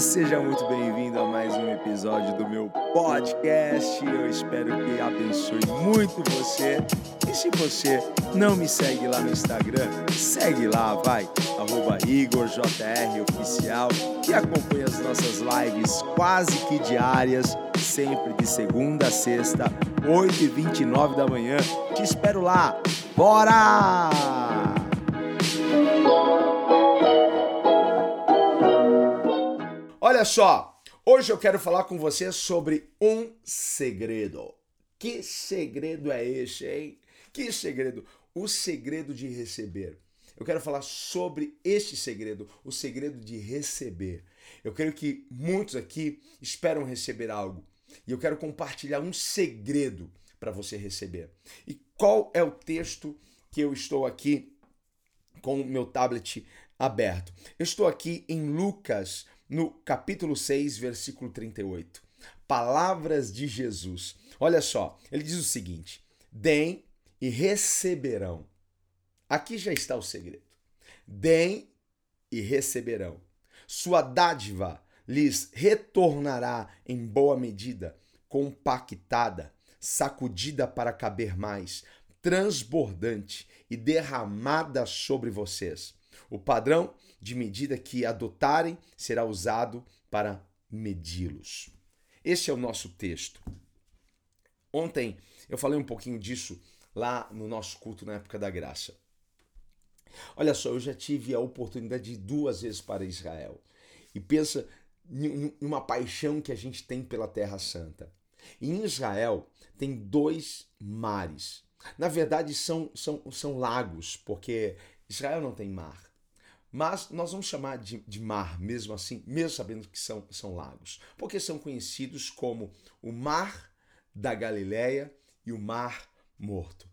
seja muito bem-vindo a mais um episódio do meu podcast. Eu espero que abençoe muito você. E se você não me segue lá no Instagram, segue lá, vai, arroba IgorJROficial e acompanha as nossas lives quase que diárias, sempre de segunda a sexta, 8h29 da manhã. Te espero lá. Bora! Olha só, hoje eu quero falar com você sobre um segredo. Que segredo é esse, hein? Que segredo? O segredo de receber. Eu quero falar sobre este segredo, o segredo de receber. Eu creio que muitos aqui esperam receber algo e eu quero compartilhar um segredo para você receber. E qual é o texto que eu estou aqui com o meu tablet aberto? Eu estou aqui em Lucas no capítulo 6, versículo 38. Palavras de Jesus. Olha só, ele diz o seguinte: deem e receberão. Aqui já está o segredo. Deem e receberão. Sua dádiva lhes retornará em boa medida, compactada, sacudida para caber mais, transbordante e derramada sobre vocês. O padrão de medida que adotarem será usado para medi-los. Este é o nosso texto. Ontem eu falei um pouquinho disso lá no nosso culto na época da graça. Olha só, eu já tive a oportunidade de ir duas vezes para Israel. E pensa em uma paixão que a gente tem pela Terra Santa. em Israel tem dois mares. Na verdade, são, são, são lagos, porque Israel não tem mar. Mas nós vamos chamar de, de, mar mesmo assim, mesmo sabendo que são, são lagos, porque são conhecidos como o Mar da Galileia e o Mar Morto.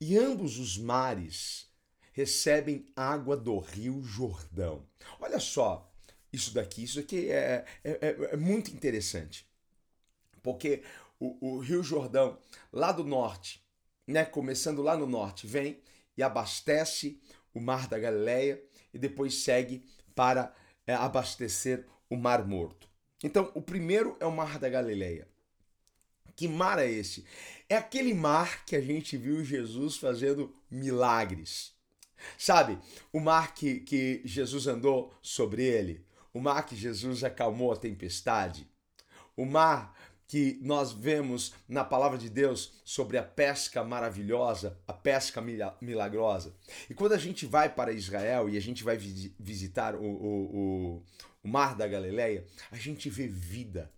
E ambos os mares recebem água do Rio Jordão. Olha só isso daqui, isso é, é, é, é muito interessante, porque o, o Rio Jordão, lá do norte, né, começando lá no norte, vem e abastece o Mar da Galileia e depois segue para é, abastecer o Mar Morto. Então, o primeiro é o Mar da Galileia. Que mar é esse? É aquele mar que a gente viu Jesus fazendo milagres. Sabe, o mar que, que Jesus andou sobre ele, o mar que Jesus acalmou a tempestade, o mar que nós vemos na palavra de Deus sobre a pesca maravilhosa, a pesca milagrosa. E quando a gente vai para Israel e a gente vai visitar o, o, o, o Mar da Galileia, a gente vê vida,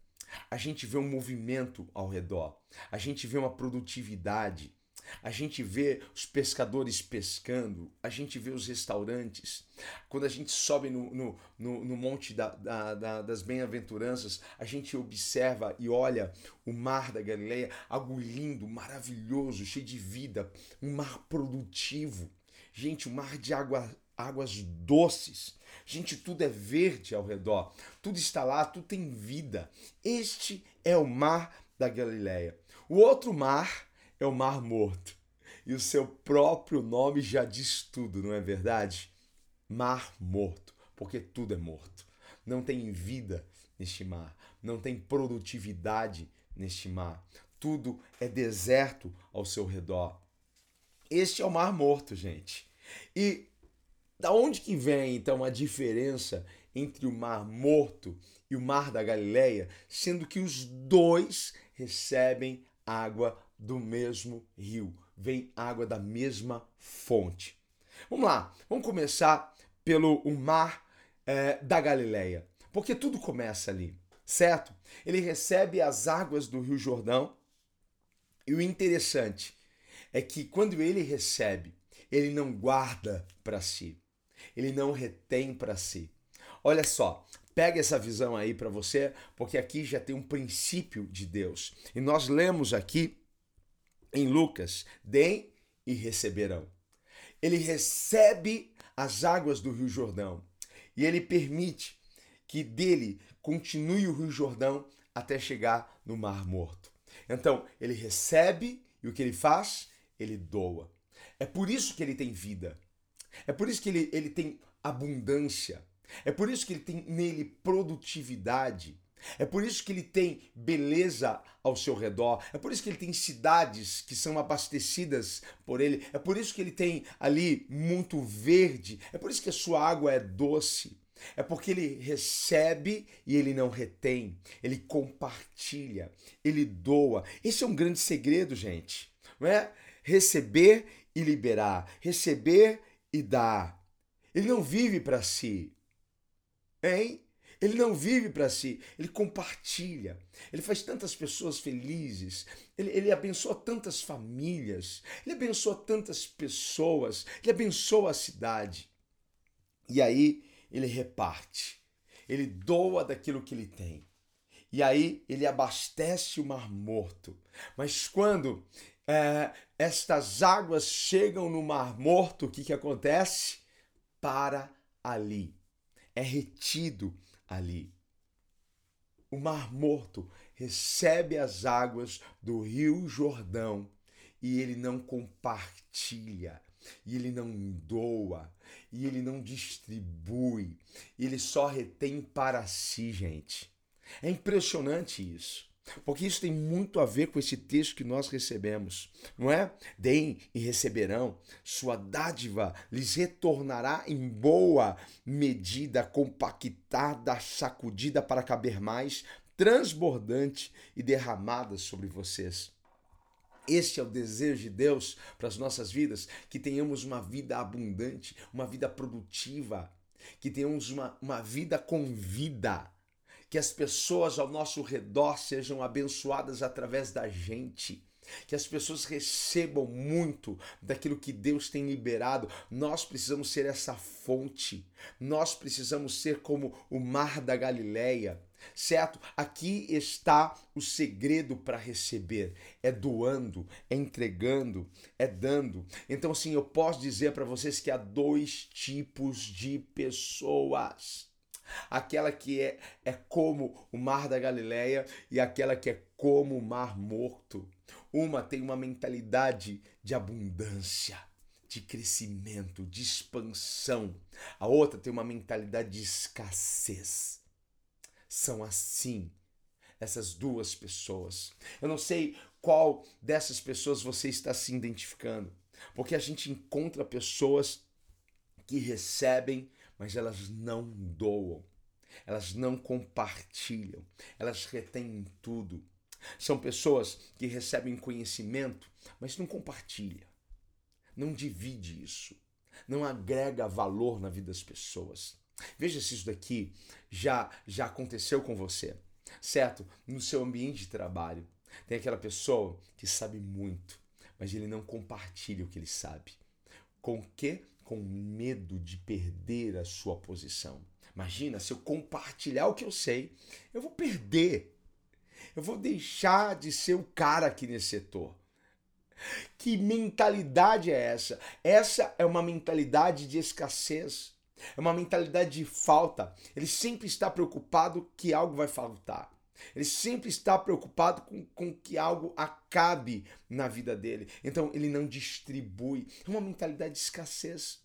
a gente vê um movimento ao redor, a gente vê uma produtividade, a gente vê os pescadores pescando, a gente vê os restaurantes. Quando a gente sobe no, no, no, no monte da, da, da, das bem-aventuranças, a gente observa e olha o mar da Galileia, algo lindo, maravilhoso, cheio de vida, um mar produtivo. Gente, um mar de água, águas doces. Gente, tudo é verde ao redor, tudo está lá, tudo tem vida. Este é o mar da Galileia. O outro mar é o Mar Morto. E o seu próprio nome já diz tudo, não é verdade? Mar Morto, porque tudo é morto. Não tem vida neste mar, não tem produtividade neste mar. Tudo é deserto ao seu redor. Este é o Mar Morto, gente. E da onde que vem então a diferença entre o Mar Morto e o Mar da Galileia, sendo que os dois recebem água do mesmo rio, vem água da mesma fonte. Vamos lá, vamos começar pelo o mar é, da Galileia, porque tudo começa ali, certo? Ele recebe as águas do Rio Jordão e o interessante é que quando ele recebe, ele não guarda para si, ele não retém para si. Olha só, pega essa visão aí para você, porque aqui já tem um princípio de Deus. E nós lemos aqui em Lucas: deem e receberão. Ele recebe as águas do Rio Jordão e ele permite que dele continue o Rio Jordão até chegar no Mar Morto. Então, ele recebe e o que ele faz? Ele doa. É por isso que ele tem vida. É por isso que ele, ele tem abundância. É por isso que ele tem nele produtividade. É por isso que ele tem beleza ao seu redor. É por isso que ele tem cidades que são abastecidas por ele. É por isso que ele tem ali muito verde. É por isso que a sua água é doce. É porque ele recebe e ele não retém. Ele compartilha, ele doa. Esse é um grande segredo, gente. Não é? Receber e liberar, receber e dar. Ele não vive para si. Hein? Ele não vive para si, ele compartilha. Ele faz tantas pessoas felizes. Ele, ele abençoa tantas famílias. Ele abençoa tantas pessoas. Ele abençoa a cidade. E aí ele reparte. Ele doa daquilo que ele tem. E aí ele abastece o mar morto. Mas quando é, estas águas chegam no mar morto, o que, que acontece? Para ali. É retido ali. O Mar Morto recebe as águas do Rio Jordão e ele não compartilha, e ele não doa, e ele não distribui, ele só retém para si, gente. É impressionante isso. Porque isso tem muito a ver com esse texto que nós recebemos, não é? Deem e receberão, sua dádiva lhes retornará em boa medida, compactada, sacudida para caber mais, transbordante e derramada sobre vocês. Este é o desejo de Deus para as nossas vidas, que tenhamos uma vida abundante, uma vida produtiva, que tenhamos uma, uma vida com vida que as pessoas ao nosso redor sejam abençoadas através da gente. Que as pessoas recebam muito daquilo que Deus tem liberado. Nós precisamos ser essa fonte. Nós precisamos ser como o mar da Galileia certo? Aqui está o segredo para receber: é doando, é entregando, é dando. Então, assim, eu posso dizer para vocês que há dois tipos de pessoas aquela que é, é como o mar da Galileia e aquela que é como o mar morto. Uma tem uma mentalidade de abundância, de crescimento, de expansão. A outra tem uma mentalidade de escassez. São assim essas duas pessoas. Eu não sei qual dessas pessoas você está se identificando, porque a gente encontra pessoas que recebem mas elas não doam, elas não compartilham, elas retêm tudo. São pessoas que recebem conhecimento, mas não compartilha, não divide isso, não agrega valor na vida das pessoas. Veja se isso daqui já já aconteceu com você, certo? No seu ambiente de trabalho, tem aquela pessoa que sabe muito, mas ele não compartilha o que ele sabe. Com que? Com medo de perder a sua posição. Imagina, se eu compartilhar o que eu sei, eu vou perder. Eu vou deixar de ser o cara aqui nesse setor. Que mentalidade é essa? Essa é uma mentalidade de escassez. É uma mentalidade de falta. Ele sempre está preocupado que algo vai faltar. Ele sempre está preocupado com, com que algo acabe na vida dele. Então ele não distribui. É uma mentalidade de escassez.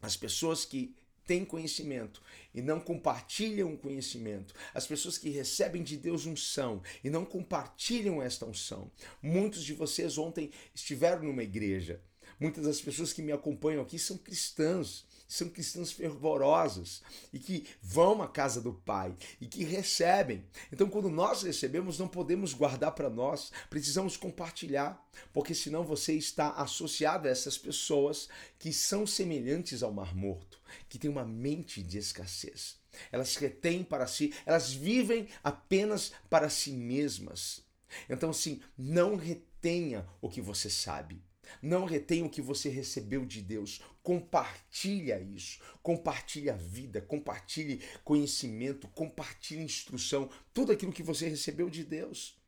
As pessoas que têm conhecimento e não compartilham o conhecimento, as pessoas que recebem de Deus unção e não compartilham esta unção. Muitos de vocês ontem estiveram numa igreja. Muitas das pessoas que me acompanham aqui são cristãs são cristãs fervorosas e que vão à casa do Pai e que recebem. Então, quando nós recebemos, não podemos guardar para nós, precisamos compartilhar, porque senão você está associado a essas pessoas que são semelhantes ao Mar Morto, que têm uma mente de escassez. Elas retêm para si, elas vivem apenas para si mesmas. Então, sim, não retenha o que você sabe. Não retém o que você recebeu de Deus. Compartilha isso. Compartilhe a vida, compartilhe conhecimento, compartilhe instrução, tudo aquilo que você recebeu de Deus.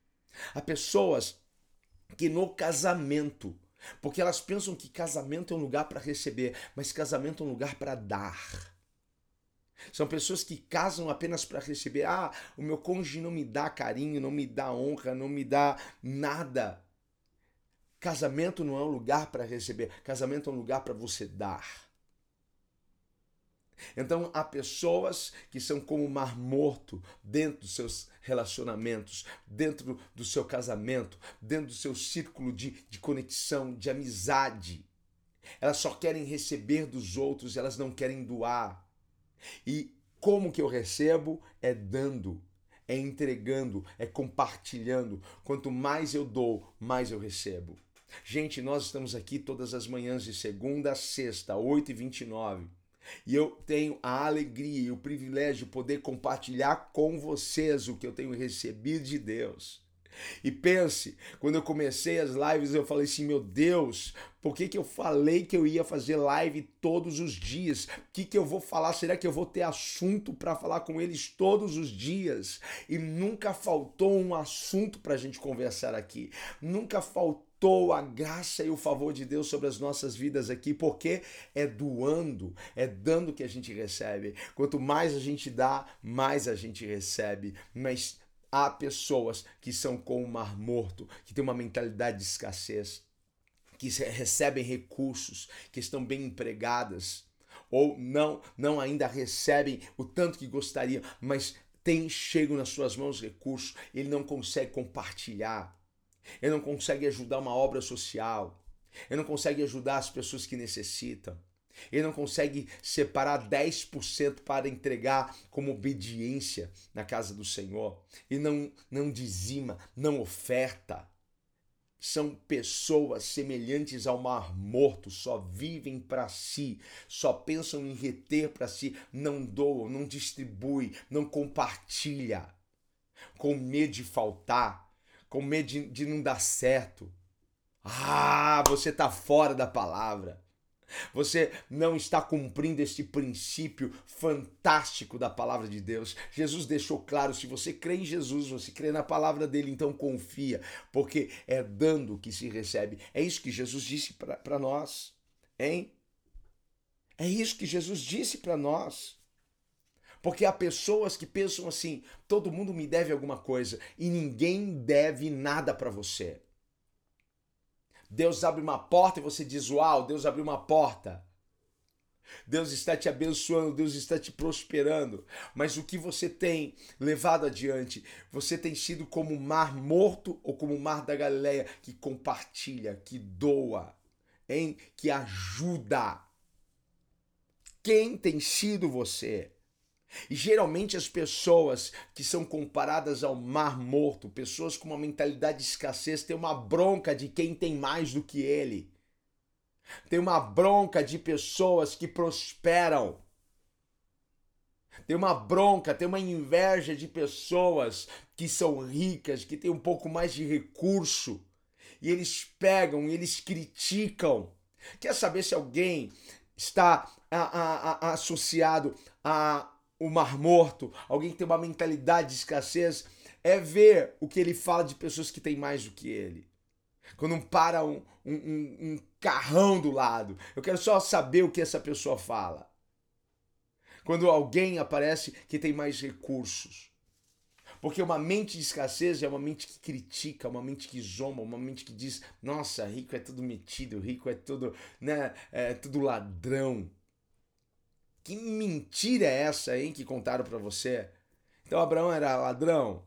Há pessoas que no casamento, porque elas pensam que casamento é um lugar para receber, mas casamento é um lugar para dar. São pessoas que casam apenas para receber. Ah, o meu cônjuge não me dá carinho, não me dá honra, não me dá nada. Casamento não é um lugar para receber, casamento é um lugar para você dar. Então há pessoas que são como o mar morto dentro dos seus relacionamentos, dentro do seu casamento, dentro do seu círculo de, de conexão, de amizade. Elas só querem receber dos outros, elas não querem doar. E como que eu recebo? É dando, é entregando, é compartilhando. Quanto mais eu dou, mais eu recebo. Gente, nós estamos aqui todas as manhãs de segunda a sexta, 8h29. E eu tenho a alegria e o privilégio de poder compartilhar com vocês o que eu tenho recebido de Deus. E pense, quando eu comecei as lives, eu falei assim: meu Deus, por que, que eu falei que eu ia fazer live todos os dias? O que, que eu vou falar? Será que eu vou ter assunto para falar com eles todos os dias? E nunca faltou um assunto para a gente conversar aqui. Nunca faltou a graça e o favor de Deus sobre as nossas vidas aqui, porque é doando, é dando que a gente recebe. Quanto mais a gente dá, mais a gente recebe. Mas há pessoas que são como o mar morto, que têm uma mentalidade de escassez, que recebem recursos, que estão bem empregadas, ou não, não ainda recebem o tanto que gostariam, mas tem chego nas suas mãos recursos, ele não consegue compartilhar ele não consegue ajudar uma obra social, ele não consegue ajudar as pessoas que necessitam. Ele não consegue separar 10% para entregar como obediência na casa do Senhor. E não, não dizima, não oferta. São pessoas semelhantes ao mar morto, só vivem para si, só pensam em reter para si, não doam, não distribui, não compartilha, com medo de faltar, com medo de, de não dar certo. Ah, você está fora da palavra. Você não está cumprindo este princípio fantástico da palavra de Deus. Jesus deixou claro: se você crê em Jesus, você crê na palavra dele, então confia, porque é dando que se recebe. É isso que Jesus disse para nós, hein? É isso que Jesus disse para nós. Porque há pessoas que pensam assim: todo mundo me deve alguma coisa e ninguém deve nada para você. Deus abre uma porta e você diz: Uau, Deus abriu uma porta. Deus está te abençoando, Deus está te prosperando. Mas o que você tem levado adiante? Você tem sido como o mar morto ou como o mar da Galileia que compartilha, que doa, hein? que ajuda. Quem tem sido você? E geralmente as pessoas que são comparadas ao mar morto, pessoas com uma mentalidade de escassez, têm uma bronca de quem tem mais do que ele. Tem uma bronca de pessoas que prosperam. Tem uma bronca, tem uma inveja de pessoas que são ricas, que têm um pouco mais de recurso. E eles pegam, eles criticam. Quer saber se alguém está a, a, a, associado a o mar morto, alguém que tem uma mentalidade de escassez, é ver o que ele fala de pessoas que têm mais do que ele. Quando para um, um, um, carrão do lado, eu quero só saber o que essa pessoa fala. Quando alguém aparece que tem mais recursos. Porque uma mente de escassez é uma mente que critica, uma mente que zomba, uma mente que diz: nossa, rico é tudo metido, rico é tudo, né, é tudo ladrão. Que mentira é essa, hein, que contaram para você? Então Abraão era ladrão?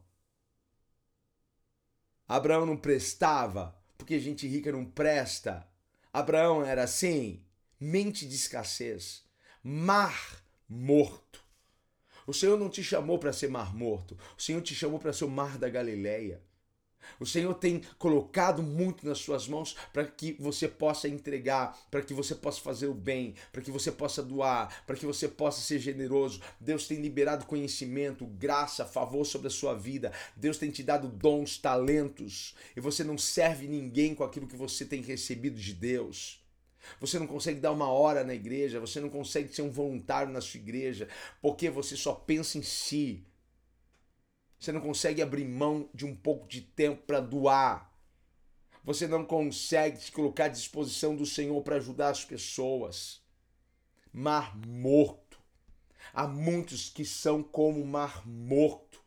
Abraão não prestava, porque gente rica não presta. Abraão era assim, mente de escassez, mar morto. O Senhor não te chamou para ser mar morto, o Senhor te chamou para ser o mar da Galileia. O Senhor tem colocado muito nas suas mãos para que você possa entregar, para que você possa fazer o bem, para que você possa doar, para que você possa ser generoso. Deus tem liberado conhecimento, graça, favor sobre a sua vida. Deus tem te dado dons, talentos, e você não serve ninguém com aquilo que você tem recebido de Deus. Você não consegue dar uma hora na igreja, você não consegue ser um voluntário na sua igreja, porque você só pensa em si. Você não consegue abrir mão de um pouco de tempo para doar. Você não consegue se colocar à disposição do Senhor para ajudar as pessoas. Mar morto. Há muitos que são como mar morto.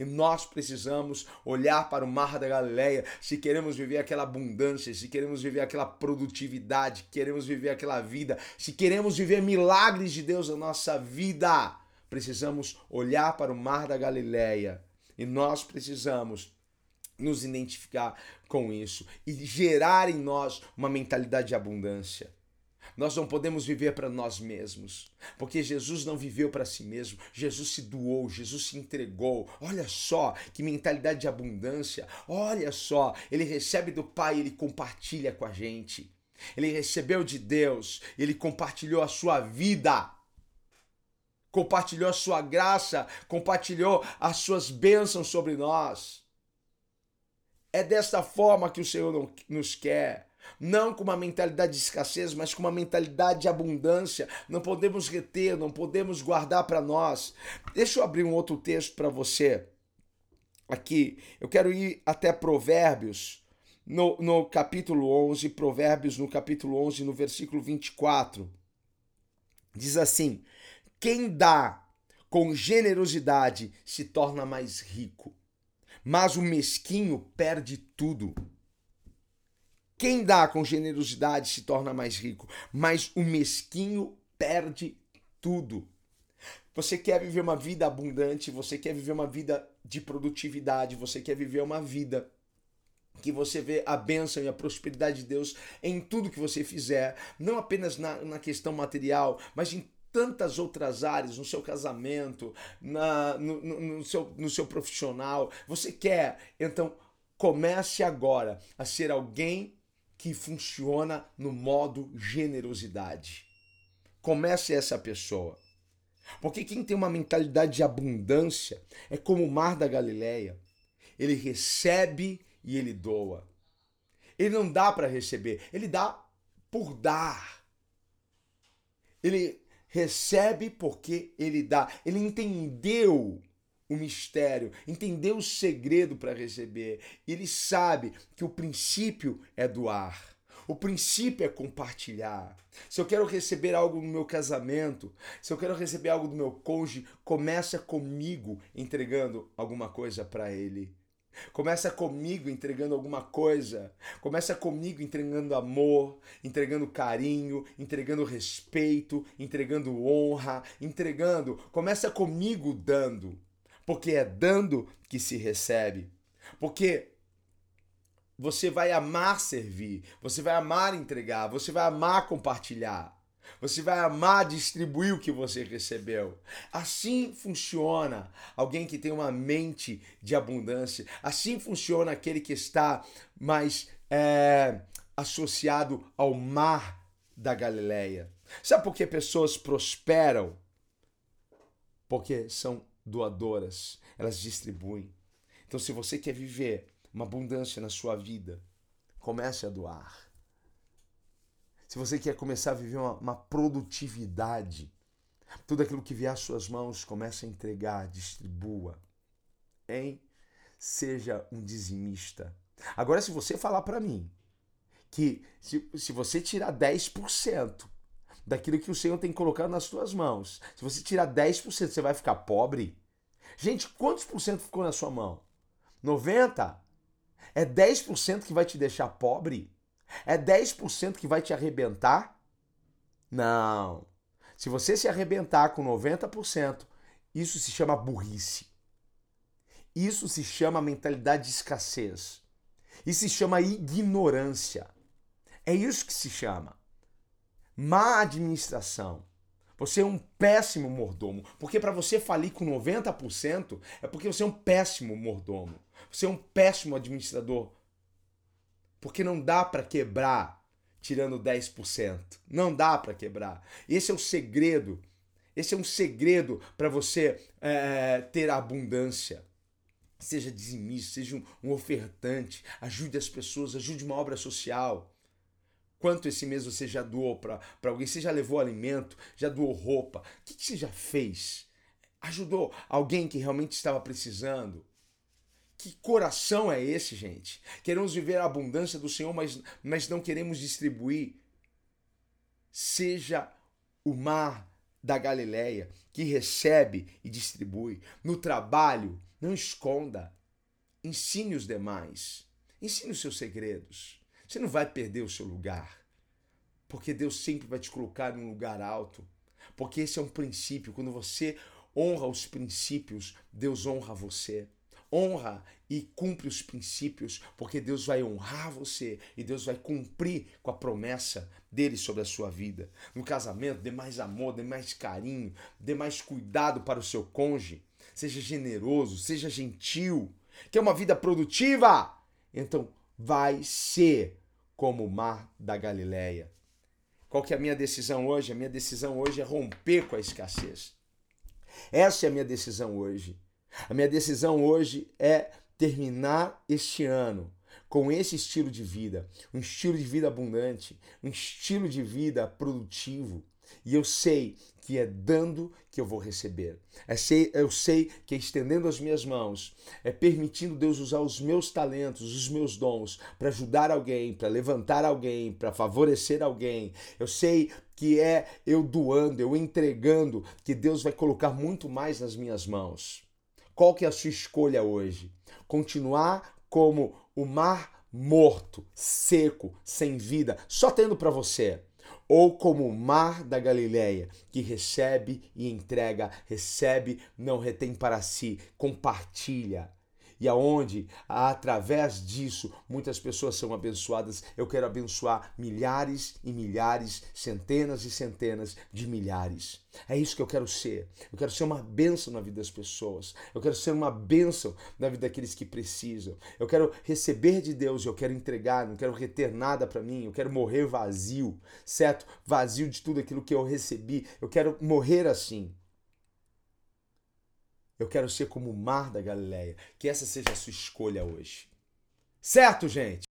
E nós precisamos olhar para o mar da Galileia se queremos viver aquela abundância, se queremos viver aquela produtividade, queremos viver aquela vida, se queremos viver milagres de Deus na nossa vida. Precisamos olhar para o mar da Galileia e nós precisamos nos identificar com isso e gerar em nós uma mentalidade de abundância. Nós não podemos viver para nós mesmos, porque Jesus não viveu para si mesmo, Jesus se doou, Jesus se entregou. Olha só que mentalidade de abundância, olha só, ele recebe do Pai, ele compartilha com a gente. Ele recebeu de Deus, ele compartilhou a sua vida compartilhou a sua graça, compartilhou as suas bênçãos sobre nós. É desta forma que o Senhor nos quer. Não com uma mentalidade de escassez, mas com uma mentalidade de abundância. Não podemos reter, não podemos guardar para nós. Deixa eu abrir um outro texto para você. Aqui, eu quero ir até Provérbios, no, no capítulo 11, Provérbios no capítulo 11, no versículo 24. Diz assim: Quem dá com generosidade se torna mais rico, mas o mesquinho perde tudo. Quem dá com generosidade se torna mais rico, mas o mesquinho perde tudo. Você quer viver uma vida abundante, você quer viver uma vida de produtividade, você quer viver uma vida que você vê a bênção e a prosperidade de Deus em tudo que você fizer, não apenas na, na questão material, mas em tantas outras áreas, no seu casamento, na, no, no, no, seu, no seu profissional. Você quer, então comece agora a ser alguém que funciona no modo generosidade. Comece essa pessoa. Porque quem tem uma mentalidade de abundância é como o mar da Galileia. Ele recebe e ele doa. Ele não dá para receber, ele dá por dar. Ele recebe porque ele dá. Ele entendeu o mistério, entendeu o segredo para receber. Ele sabe que o princípio é doar. O princípio é compartilhar. Se eu quero receber algo no meu casamento, se eu quero receber algo do meu cônjuge, começa comigo entregando alguma coisa para ele. Começa comigo entregando alguma coisa. Começa comigo entregando amor, entregando carinho, entregando respeito, entregando honra, entregando. Começa comigo dando porque é dando que se recebe. Porque você vai amar servir, você vai amar entregar, você vai amar compartilhar. Você vai amar distribuir o que você recebeu. Assim funciona alguém que tem uma mente de abundância. Assim funciona aquele que está mais é, associado ao mar da Galileia. Sabe por que pessoas prosperam? Porque são doadoras, elas distribuem. Então, se você quer viver uma abundância na sua vida, comece a doar. Se você quer começar a viver uma, uma produtividade, tudo aquilo que vier às suas mãos, comece a entregar, distribua. Hein? Seja um dizimista. Agora, se você falar para mim que se, se você tirar 10% daquilo que o Senhor tem colocado nas suas mãos. Se você tirar 10%, você vai ficar pobre? Gente, quantos por cento ficou na sua mão? 90? É 10% que vai te deixar pobre? É 10% que vai te arrebentar? Não. Se você se arrebentar com 90%, isso se chama burrice. Isso se chama mentalidade de escassez. Isso se chama ignorância. É isso que se chama má administração. Você é um péssimo mordomo. Porque para você falir com 90% é porque você é um péssimo mordomo. Você é um péssimo administrador. Porque não dá para quebrar tirando 10%. Não dá para quebrar. Esse é o segredo. Esse é um segredo para você é, ter abundância. Seja dizimista, seja um, um ofertante, ajude as pessoas, ajude uma obra social. Quanto esse mês você já doou para alguém? Você já levou alimento? Já doou roupa? O que, que você já fez? Ajudou alguém que realmente estava precisando? Que coração é esse, gente? Queremos viver a abundância do Senhor, mas, mas não queremos distribuir. Seja o mar da Galileia que recebe e distribui. No trabalho, não esconda. Ensine os demais. Ensine os seus segredos. Você não vai perder o seu lugar. Porque Deus sempre vai te colocar em um lugar alto. Porque esse é um princípio. Quando você honra os princípios, Deus honra você honra e cumpre os princípios, porque Deus vai honrar você e Deus vai cumprir com a promessa dele sobre a sua vida. No casamento, dê mais amor, dê mais carinho, dê mais cuidado para o seu cônjuge. Seja generoso, seja gentil. Quer uma vida produtiva? Então vai ser como o mar da Galileia. Qual que é a minha decisão hoje? A minha decisão hoje é romper com a escassez. Essa é a minha decisão hoje. A minha decisão hoje é terminar este ano com esse estilo de vida, um estilo de vida abundante, um estilo de vida produtivo. E eu sei que é dando que eu vou receber. É eu sei que é estendendo as minhas mãos, é permitindo Deus usar os meus talentos, os meus dons para ajudar alguém, para levantar alguém, para favorecer alguém. Eu sei que é eu doando, eu entregando, que Deus vai colocar muito mais nas minhas mãos. Qual que é a sua escolha hoje? Continuar como o mar morto, seco, sem vida, só tendo para você? Ou como o mar da Galileia, que recebe e entrega, recebe, não retém para si, compartilha e aonde através disso muitas pessoas são abençoadas. Eu quero abençoar milhares e milhares, centenas e centenas de milhares. É isso que eu quero ser. Eu quero ser uma bênção na vida das pessoas. Eu quero ser uma bênção na vida daqueles que precisam. Eu quero receber de Deus, eu quero entregar, não quero reter nada para mim. Eu quero morrer vazio, certo? Vazio de tudo aquilo que eu recebi. Eu quero morrer assim. Eu quero ser como o mar da Galileia. Que essa seja a sua escolha hoje. Certo, gente?